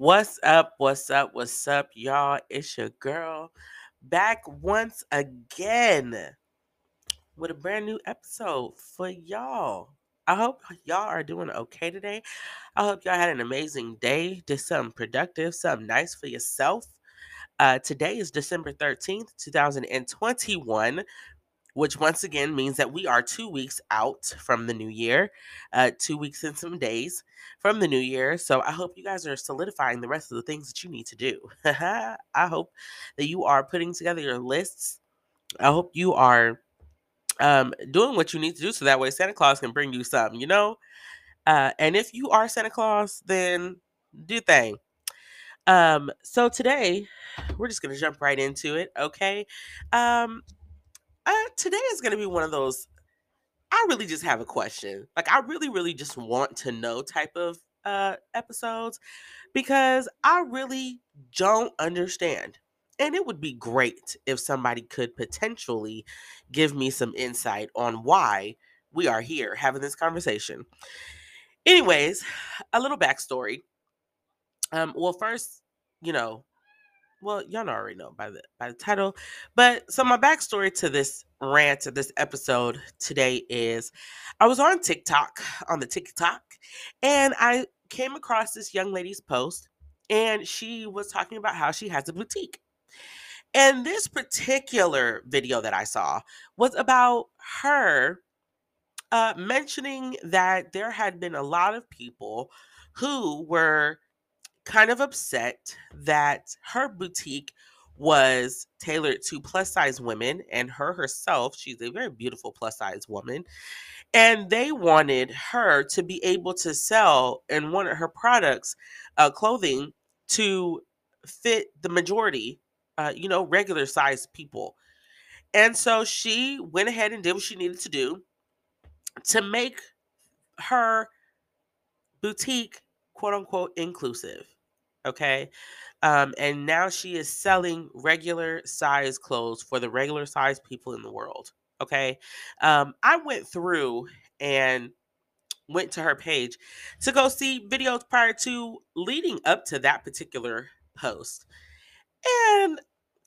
What's up? What's up? What's up, y'all? It's your girl back once again with a brand new episode for y'all. I hope y'all are doing okay today. I hope y'all had an amazing day, did something productive, something nice for yourself. Uh, today is December 13th, 2021 which once again means that we are two weeks out from the new year, uh, two weeks and some days from the new year. So I hope you guys are solidifying the rest of the things that you need to do. I hope that you are putting together your lists. I hope you are um, doing what you need to do so that way Santa Claus can bring you something, you know? Uh, and if you are Santa Claus, then do thing. Um, so today we're just gonna jump right into it, okay? Um, uh, today is going to be one of those. I really just have a question. Like, I really, really just want to know type of uh, episodes because I really don't understand. And it would be great if somebody could potentially give me some insight on why we are here having this conversation. Anyways, a little backstory. Um, well, first, you know, well, y'all already know by the by the title. But so my backstory to this rant to this episode today is I was on TikTok on the TikTok and I came across this young lady's post and she was talking about how she has a boutique. And this particular video that I saw was about her uh, mentioning that there had been a lot of people who were kind of upset that her boutique was tailored to plus size women and her herself she's a very beautiful plus size woman and they wanted her to be able to sell and wanted her products uh, clothing to fit the majority uh, you know regular size people. And so she went ahead and did what she needed to do to make her boutique quote unquote inclusive okay? Um, and now she is selling regular size clothes for the regular size people in the world okay? Um, i went through and went to her page to go see videos prior to leading up to that particular post and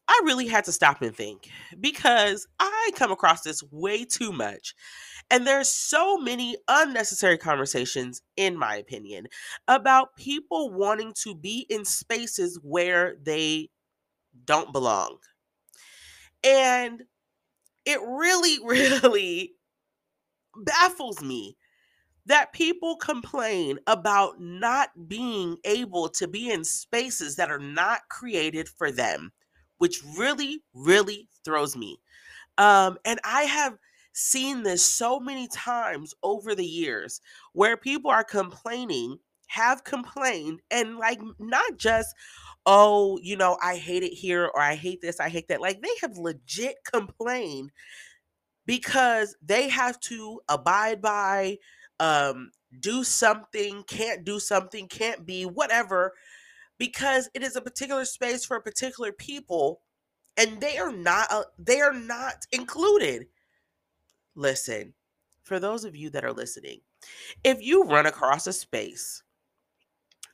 i really had to stop and think because i come across this way too much and there's so many unnecessary conversations, in my opinion, about people wanting to be in spaces where they don't belong. And it really, really baffles me that people complain about not being able to be in spaces that are not created for them, which really, really throws me. Um, and I have seen this so many times over the years where people are complaining, have complained, and like not just, oh, you know, I hate it here or I hate this, I hate that. Like they have legit complained because they have to abide by, um, do something, can't do something, can't be, whatever, because it is a particular space for a particular people and they are not uh, they are not included Listen, for those of you that are listening, if you run across a space,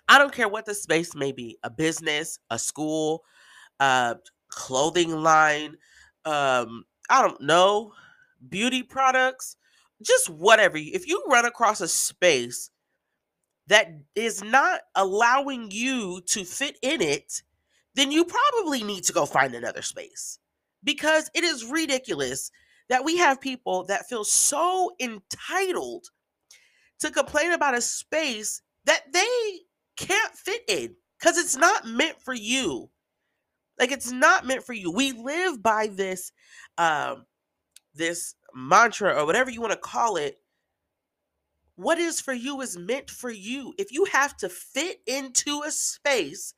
I don't care what the space may be a business, a school, a clothing line, um, I don't know, beauty products, just whatever. If you run across a space that is not allowing you to fit in it, then you probably need to go find another space because it is ridiculous that we have people that feel so entitled to complain about a space that they can't fit in because it's not meant for you. Like it's not meant for you. We live by this um this mantra or whatever you want to call it. What is for you is meant for you. If you have to fit into a space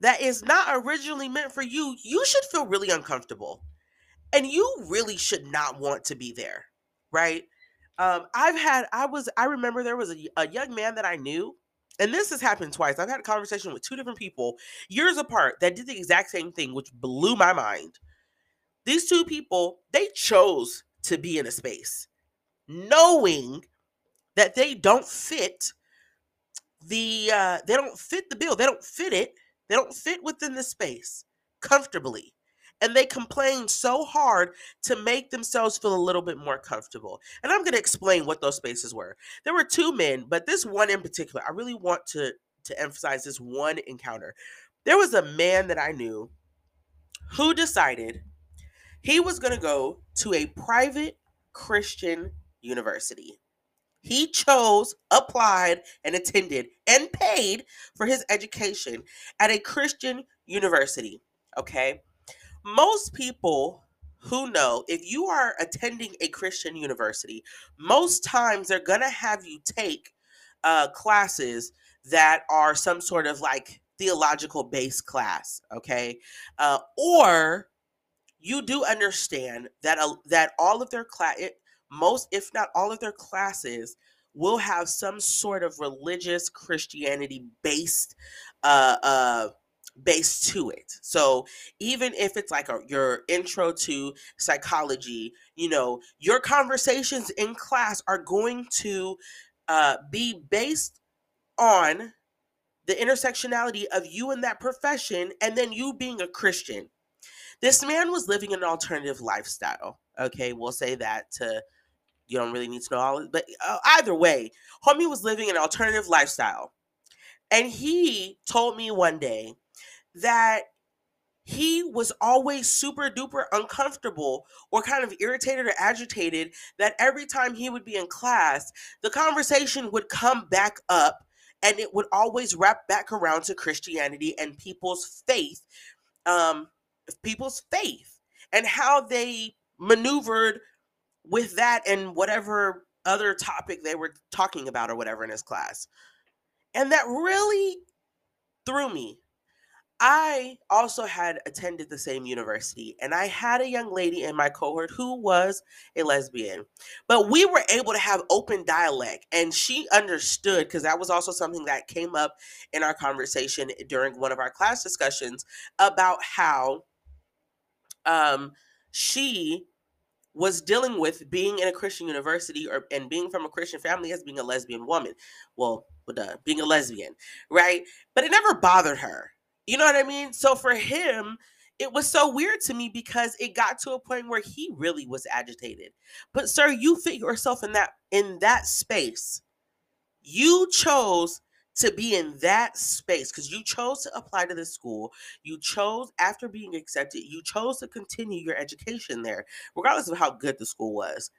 that is not originally meant for you, you should feel really uncomfortable and you really should not want to be there, right? Um, I've had, I was, I remember there was a, a young man that I knew, and this has happened twice. I've had a conversation with two different people years apart that did the exact same thing, which blew my mind. These two people, they chose to be in a space knowing that they don't fit the uh, they don't fit the bill. They don't fit it. They don't fit within the space comfortably. And they complain so hard to make themselves feel a little bit more comfortable. And I'm going to explain what those spaces were. There were two men, but this one in particular, I really want to to emphasize this one encounter. There was a man that I knew who decided he was going to go to a private Christian university. He chose, applied, and attended and paid for his education at a Christian university. Okay. Most people who know if you are attending a Christian university, most times they're going to have you take uh, classes that are some sort of like theological based class. Okay. Uh, or you do understand that uh, that all of their class most if not all of their classes will have some sort of religious christianity based uh uh base to it so even if it's like a, your intro to psychology you know your conversations in class are going to uh, be based on the intersectionality of you and that profession and then you being a christian this man was living an alternative lifestyle. Okay, we'll say that to you don't really need to know all, of but uh, either way, homie was living an alternative lifestyle, and he told me one day that he was always super duper uncomfortable or kind of irritated or agitated that every time he would be in class, the conversation would come back up and it would always wrap back around to Christianity and people's faith um, people's faith and how they maneuvered with that and whatever other topic they were talking about or whatever in his class. And that really threw me. I also had attended the same university, and I had a young lady in my cohort who was a lesbian. But we were able to have open dialect, and she understood because that was also something that came up in our conversation during one of our class discussions about how um, she was dealing with being in a Christian university or and being from a Christian family as being a lesbian woman. Well, uh, being a lesbian, right? But it never bothered her. You know what I mean? So for him, it was so weird to me because it got to a point where he really was agitated. But sir, you fit yourself in that in that space. You chose to be in that space because you chose to apply to this school. You chose, after being accepted, you chose to continue your education there, regardless of how good the school was.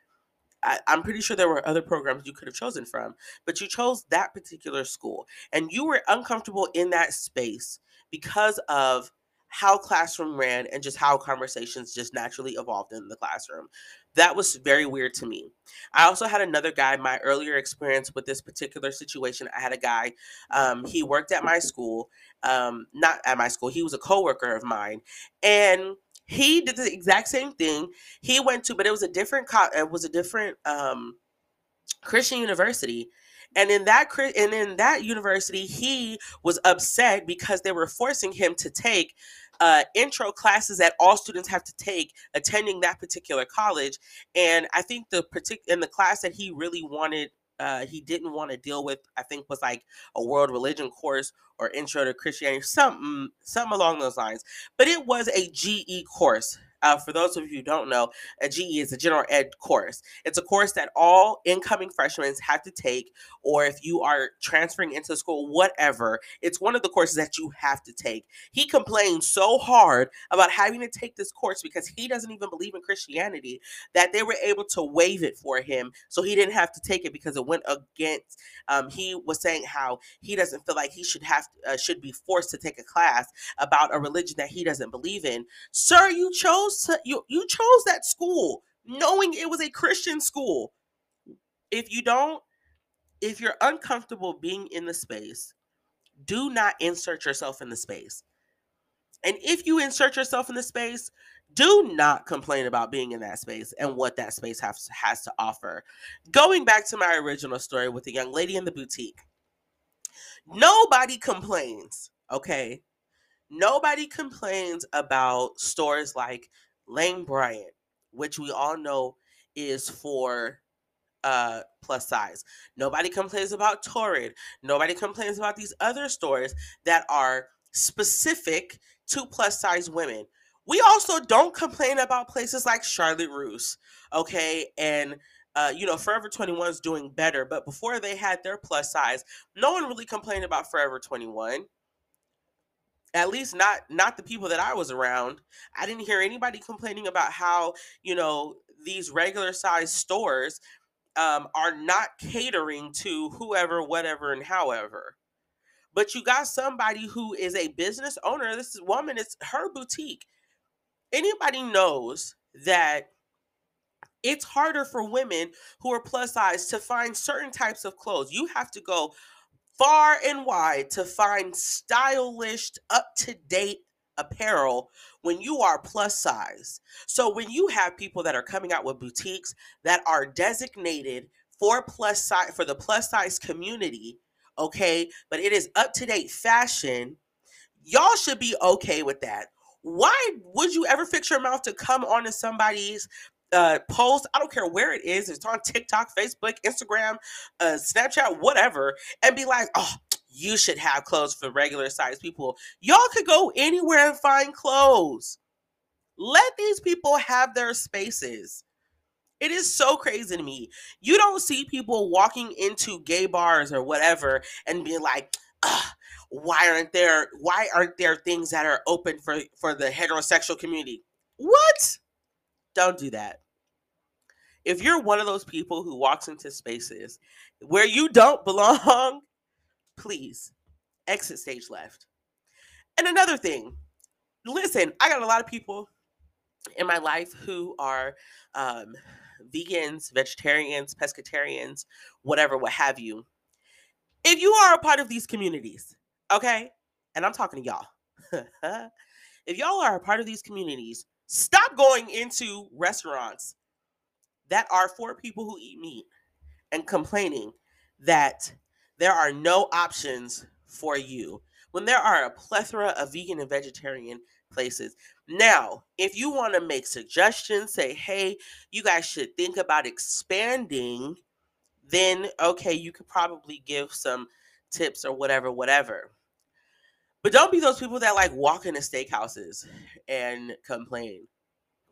I, am pretty sure there were other programs you could have chosen from, but you chose that particular school and you were uncomfortable in that space because of how classroom ran and just how conversations just naturally evolved in the classroom. That was very weird to me. I also had another guy, my earlier experience with this particular situation. I had a guy, um, he worked at my school, um, not at my school, he was a coworker of mine. And he did the exact same thing. He went to, but it was a different, co- it was a different um, Christian university and in that and in that university, he was upset because they were forcing him to take uh, intro classes that all students have to take attending that particular college. And I think the particular in the class that he really wanted uh, he didn't want to deal with, I think was like a world religion course or intro to Christianity, something, something along those lines. But it was a GE course. Uh, for those of you who don't know, a GE is a general ed course. It's a course that all incoming freshmen have to take, or if you are transferring into school, whatever, it's one of the courses that you have to take. He complained so hard about having to take this course because he doesn't even believe in Christianity that they were able to waive it for him so he didn't have to take it because it went against. Um, he was saying how he doesn't feel like he should have uh, should be forced to take a class about a religion that he doesn't believe in. Sir, you chose chose to, you you chose that school knowing it was a Christian school. If you don't, if you're uncomfortable being in the space, do not insert yourself in the space. And if you insert yourself in the space, do not complain about being in that space and what that space has, has to offer. Going back to my original story with the young lady in the boutique, nobody complains, okay, Nobody complains about stores like Lane Bryant, which we all know is for uh plus size. Nobody complains about Torrid. Nobody complains about these other stores that are specific to plus size women. We also don't complain about places like Charlotte Russe, okay? And uh, you know, Forever 21 is doing better, but before they had their plus size, no one really complained about Forever 21 at least not not the people that I was around. I didn't hear anybody complaining about how you know these regular size stores um, are not catering to whoever, whatever, and however. But you got somebody who is a business owner. This woman. It's her boutique. Anybody knows that it's harder for women who are plus size to find certain types of clothes. You have to go far and wide to find stylish, up to date apparel when you are plus size. So when you have people that are coming out with boutiques that are designated for plus size for the plus size community, okay, but it is up to date fashion, y'all should be okay with that. Why would you ever fix your mouth to come onto somebody's uh, post. I don't care where it is. It's on TikTok, Facebook, Instagram, uh, Snapchat, whatever, and be like, oh, you should have clothes for regular size people. Y'all could go anywhere and find clothes. Let these people have their spaces. It is so crazy to me. You don't see people walking into gay bars or whatever and be like, why aren't there why aren't there things that are open for for the heterosexual community? What? Don't do that. If you're one of those people who walks into spaces where you don't belong, please exit stage left. And another thing, listen, I got a lot of people in my life who are um, vegans, vegetarians, pescatarians, whatever, what have you. If you are a part of these communities, okay, and I'm talking to y'all, if y'all are a part of these communities, Stop going into restaurants that are for people who eat meat and complaining that there are no options for you when there are a plethora of vegan and vegetarian places. Now, if you want to make suggestions, say, hey, you guys should think about expanding, then okay, you could probably give some tips or whatever, whatever. But don't be those people that like walk into steakhouses and complain.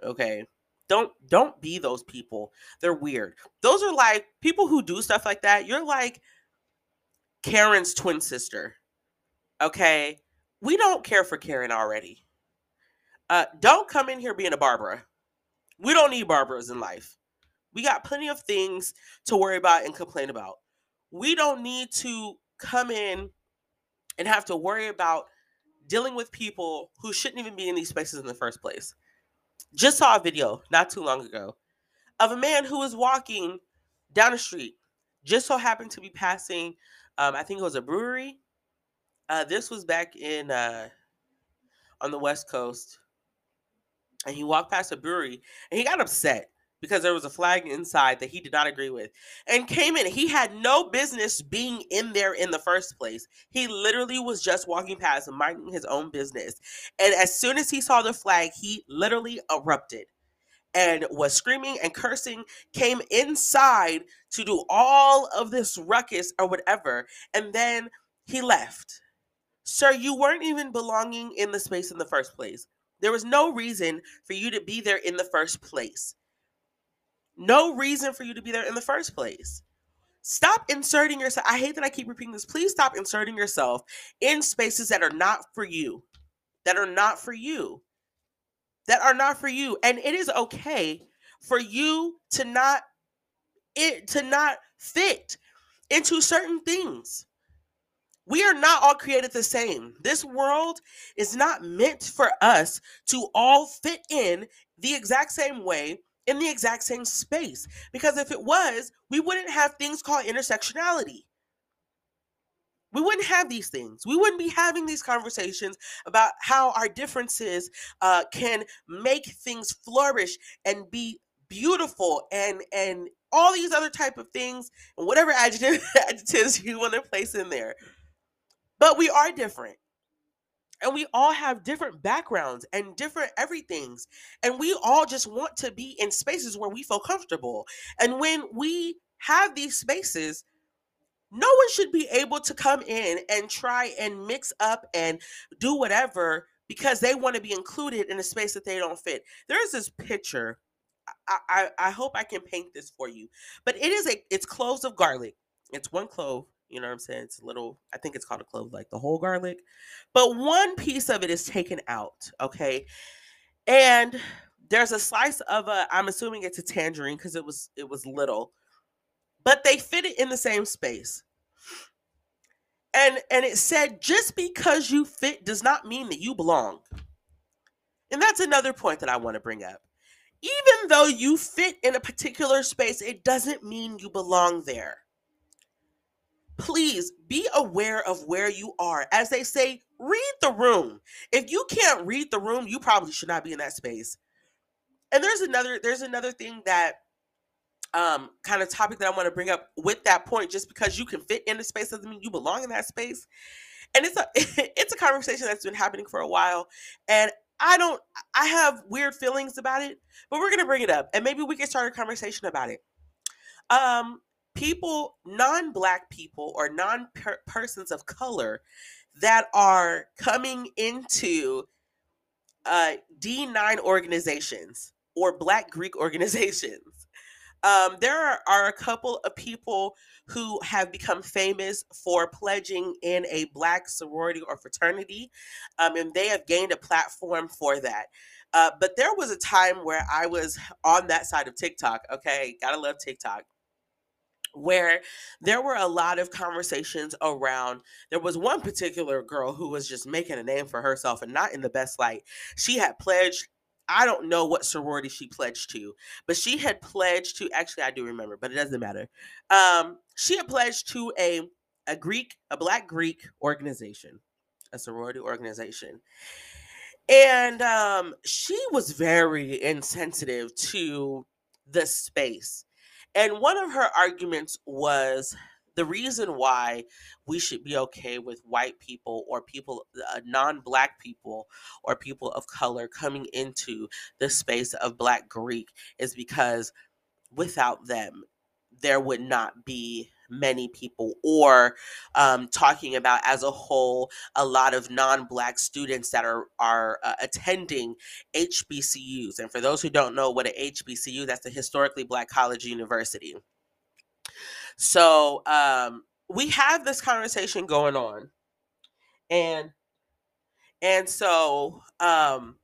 Okay? Don't don't be those people. They're weird. Those are like people who do stuff like that. You're like Karen's twin sister. Okay? We don't care for Karen already. Uh, don't come in here being a Barbara. We don't need Barbaras in life. We got plenty of things to worry about and complain about. We don't need to come in and have to worry about dealing with people who shouldn't even be in these spaces in the first place. Just saw a video not too long ago of a man who was walking down the street, just so happened to be passing, um, I think it was a brewery. Uh, this was back in uh, on the West Coast. And he walked past a brewery and he got upset because there was a flag inside that he did not agree with and came in. He had no business being in there in the first place. He literally was just walking past and minding his own business. And as soon as he saw the flag, he literally erupted and was screaming and cursing, came inside to do all of this ruckus or whatever. And then he left. Sir, you weren't even belonging in the space in the first place. There was no reason for you to be there in the first place. No reason for you to be there in the first place. Stop inserting yourself. I hate that I keep repeating this. Please stop inserting yourself in spaces that are not for you. That are not for you. That are not for you. And it is okay for you to not it to not fit into certain things. We are not all created the same. This world is not meant for us to all fit in the exact same way in the exact same space. Because if it was, we wouldn't have things called intersectionality. We wouldn't have these things. We wouldn't be having these conversations about how our differences uh, can make things flourish and be beautiful and and all these other type of things and whatever adjective, adjectives you want to place in there. But we are different and we all have different backgrounds and different everythings and we all just want to be in spaces where we feel comfortable and when we have these spaces, no one should be able to come in and try and mix up and do whatever because they want to be included in a space that they don't fit. There's this picture. I, I, I hope I can paint this for you, but it is a it's cloves of garlic. It's one clove. You know what I'm saying? It's a little. I think it's called a clove, like the whole garlic, but one piece of it is taken out. Okay, and there's a slice of a. I'm assuming it's a tangerine because it was it was little, but they fit it in the same space and and it said just because you fit does not mean that you belong and that's another point that i want to bring up even though you fit in a particular space it doesn't mean you belong there please be aware of where you are as they say read the room if you can't read the room you probably should not be in that space and there's another there's another thing that um, kind of topic that I want to bring up with that point. Just because you can fit in the space doesn't mean you belong in that space. And it's a it's a conversation that's been happening for a while, and I don't I have weird feelings about it, but we're gonna bring it up, and maybe we can start a conversation about it. Um, people, non-black people or non-persons of color that are coming into uh, D9 organizations or Black Greek organizations um, there are, are, a couple of people who have become famous for pledging in a black sorority or fraternity, um, and they have gained a platform for that. Uh, but there was a time where I was on that side of TikTok. Okay, gotta love TikTok where there were a lot of conversations around there was one particular girl who was just making a name for herself and not in the best light she had pledged I don't know what sorority she pledged to, but she had pledged to actually I do remember, but it doesn't matter. Um, she had pledged to a a Greek, a black Greek organization, a sorority organization. And um, she was very insensitive to the space. And one of her arguments was the reason why we should be okay with white people or people, uh, non black people or people of color coming into the space of black Greek is because without them, there would not be many people or um, talking about as a whole a lot of non-black students that are are uh, attending hbcus and for those who don't know what an hbcu that's a historically black college university. So um, we have this conversation going on, and and so um,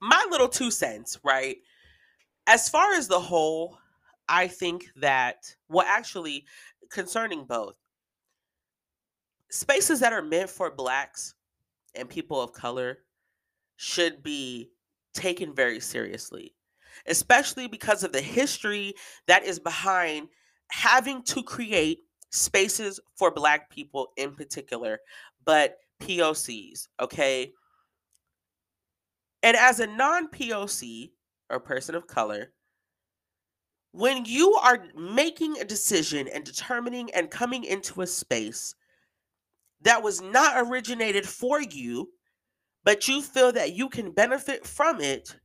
my little two cents, right? As far as the whole, I think that well, actually, concerning both spaces that are meant for blacks and people of color should be taken very seriously, especially because of the history that is behind having to create spaces for black people in particular, but POCs, okay? And as a non POC or person of color, when you are making a decision and determining and coming into a space that was not originated for you, but you feel that you can benefit from it,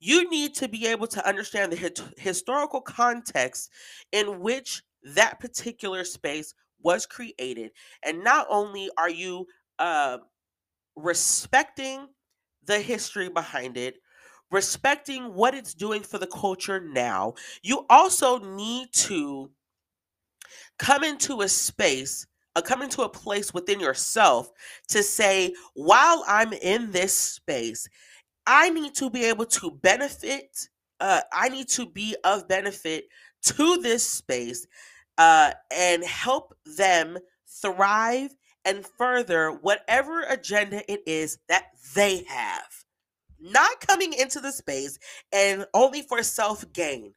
you need to be able to understand the hit- historical context in which that particular space was created. And not only are you uh, respecting the history behind it, respecting what it's doing for the culture now, you also need to come into a space uh, come into a place within yourself to say, while I'm in this space, I need to be able to benefit. Uh, I need to be of benefit to this space uh, and help them thrive and further whatever agenda it is that they have. Not coming into the space and only for self gain,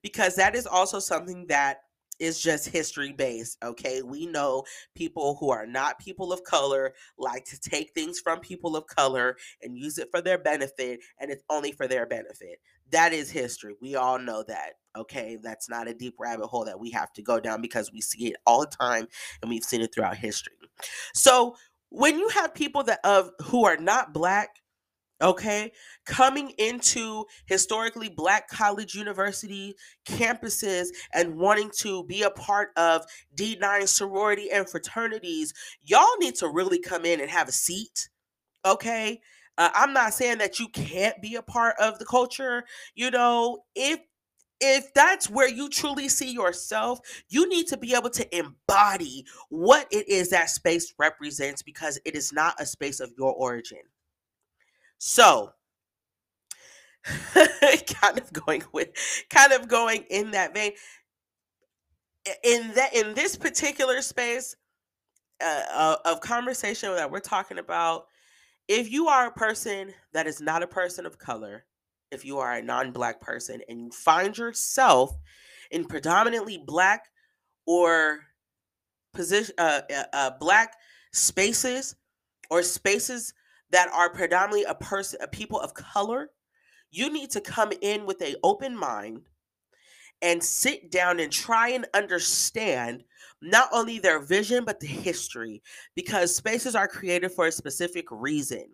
because that is also something that is just history based. Okay. We know people who are not people of color like to take things from people of color and use it for their benefit, and it's only for their benefit. That is history. We all know that. Okay. That's not a deep rabbit hole that we have to go down because we see it all the time and we've seen it throughout history. So when you have people that of who are not black, okay? Coming into historically black college university campuses and wanting to be a part of d9 sorority and fraternities y'all need to really come in and have a seat okay? Uh, i'm not saying that you can't be a part of the culture you know? If if that's where you truly see yourself, you need to be able to embody what it is that space represents because it is not a space of your origin. So, kind of going with kind of going in that vein in that in this particular space uh, of conversation that we're talking about if you are a person that is not a person of color if you are a non-black person and you find yourself in predominantly black or position uh, uh, uh, black spaces or spaces that are predominantly a person a people of color you need to come in with a open mind and sit down and try and understand not only their vision but the history because spaces are created for a specific reason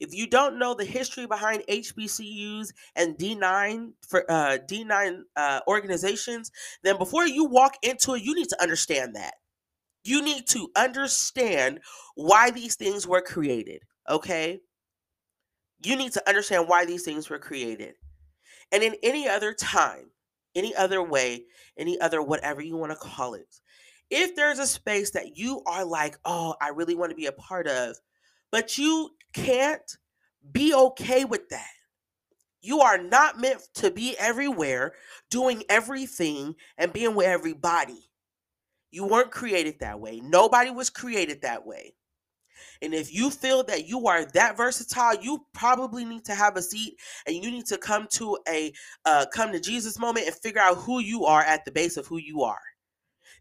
if you don't know the history behind HBCUs and D9 for uh, D9 uh, organizations, then before you walk into it, you need to understand that. You need to understand why these things were created. Okay, you need to understand why these things were created. And in any other time, any other way, any other whatever you want to call it, if there's a space that you are like, oh, I really want to be a part of, but you can't be okay with that. You are not meant to be everywhere, doing everything, and being with everybody. You weren't created that way. Nobody was created that way. And if you feel that you are that versatile, you probably need to have a seat and you need to come to a uh, come to Jesus moment and figure out who you are at the base of who you are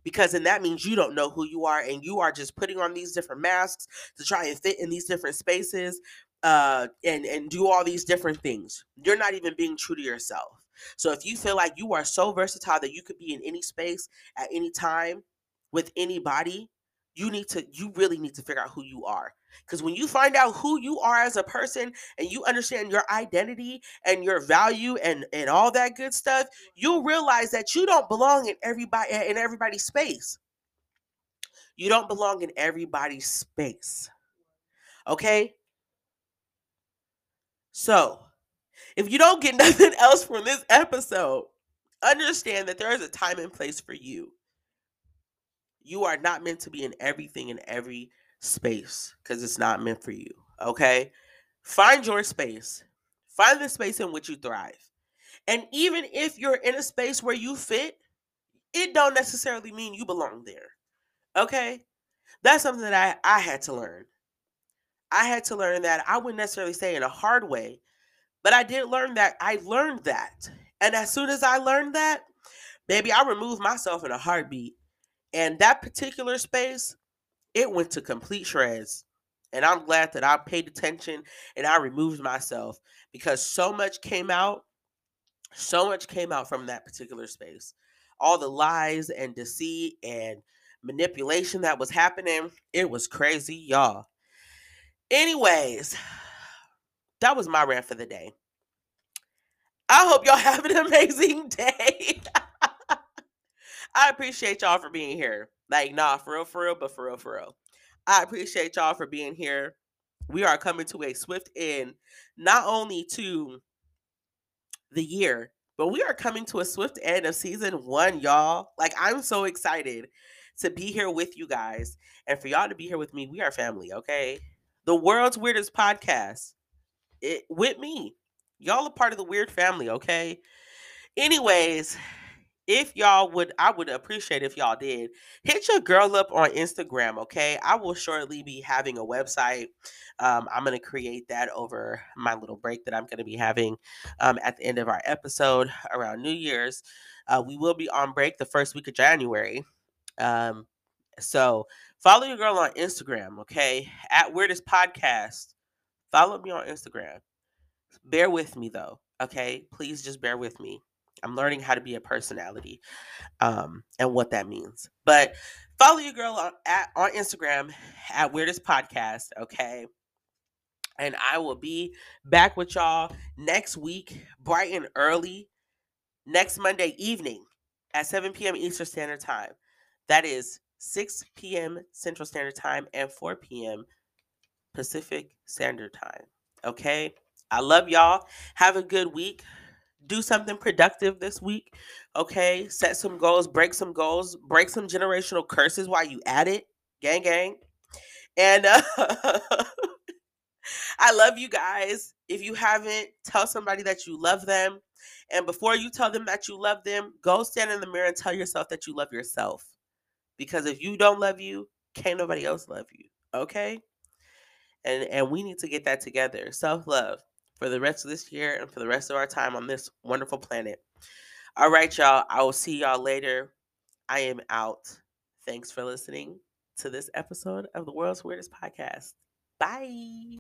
because then that means you don't know who you are and you are just putting on these different masks to try and fit in these different spaces uh, and and do all these different things. You're not even being true to yourself. So if you feel like you are so versatile that you could be in any space at any time with anybody, you need to you really need to figure out who you are. Because when you find out who you are as a person and you understand your identity and your value and and all that good stuff you'll realize that you don't belong in everybody eh, in everybody's space. You don't belong in everybody's space. Okay? So if you don't get nothing else from this episode understand that there is a time and place for you you are not meant to be in everything in every space because it's not meant for you. Okay? Find your space. Find the space in which you thrive. And even if you're in a space where you fit, it don't necessarily mean you belong there. Okay? That's something that I, I had to learn. I had to learn that I wouldn't necessarily say in a hard way, but I did learn that I learned that. And as soon as I learned that, baby, I removed myself in a heartbeat and that particular space, it went to complete shreds. And I'm glad that I paid attention and I removed myself because so much came out, so much came out from that particular space. All the lies and deceit and manipulation that was happening, it was crazy, y'all. Anyways, that was my rant for the day. I hope y'all have an amazing day. I appreciate y'all for being here. Like, nah, for real, for real, but for real, for real. I appreciate y'all for being here. We are coming to a swift end, not only to the year, but we are coming to a swift end of season one, y'all. Like, I'm so excited to be here with you guys and for y'all to be here with me. We are family, okay? The world's weirdest podcast it, with me. Y'all are part of the weird family, okay? Anyways, if y'all would i would appreciate if y'all did hit your girl up on instagram okay? I will shortly be having a website. Um, i'm going to create that over my little break that i'm going to be having um, at the end of our episode around new year's. Uh, we will be on break the first week of january. Um, so follow your girl on instagram okay? At weirdest podcast. Follow me on instagram. Bear with me though okay? Please just bear with me I'm learning how to be a personality um, and what that means. But follow your girl on, at, on Instagram at Weirdest Podcast, okay? And I will be back with y'all next week, bright and early, next Monday evening at 7 p.m. Eastern Standard Time. That is 6 p.m. Central Standard Time and 4 p.m. Pacific Standard Time. Okay? I love y'all. Have a good week. Do something productive this week. Okay? Set some goals, break some goals, break some generational curses while you at it. Gang, gang. And uh, I love you guys. If you haven't, tell somebody that you love them. And before you tell them that you love them, go stand in the mirror and tell yourself that you love yourself. Because if you don't love you, can't nobody else love you. Okay? And and we need to get that together. Self-love for the rest of this year and for the rest of our time on this wonderful planet. All right, y'all. I will see y'all later. I am out. Thanks for listening to this episode of the World's Weirdest Podcast. Bye.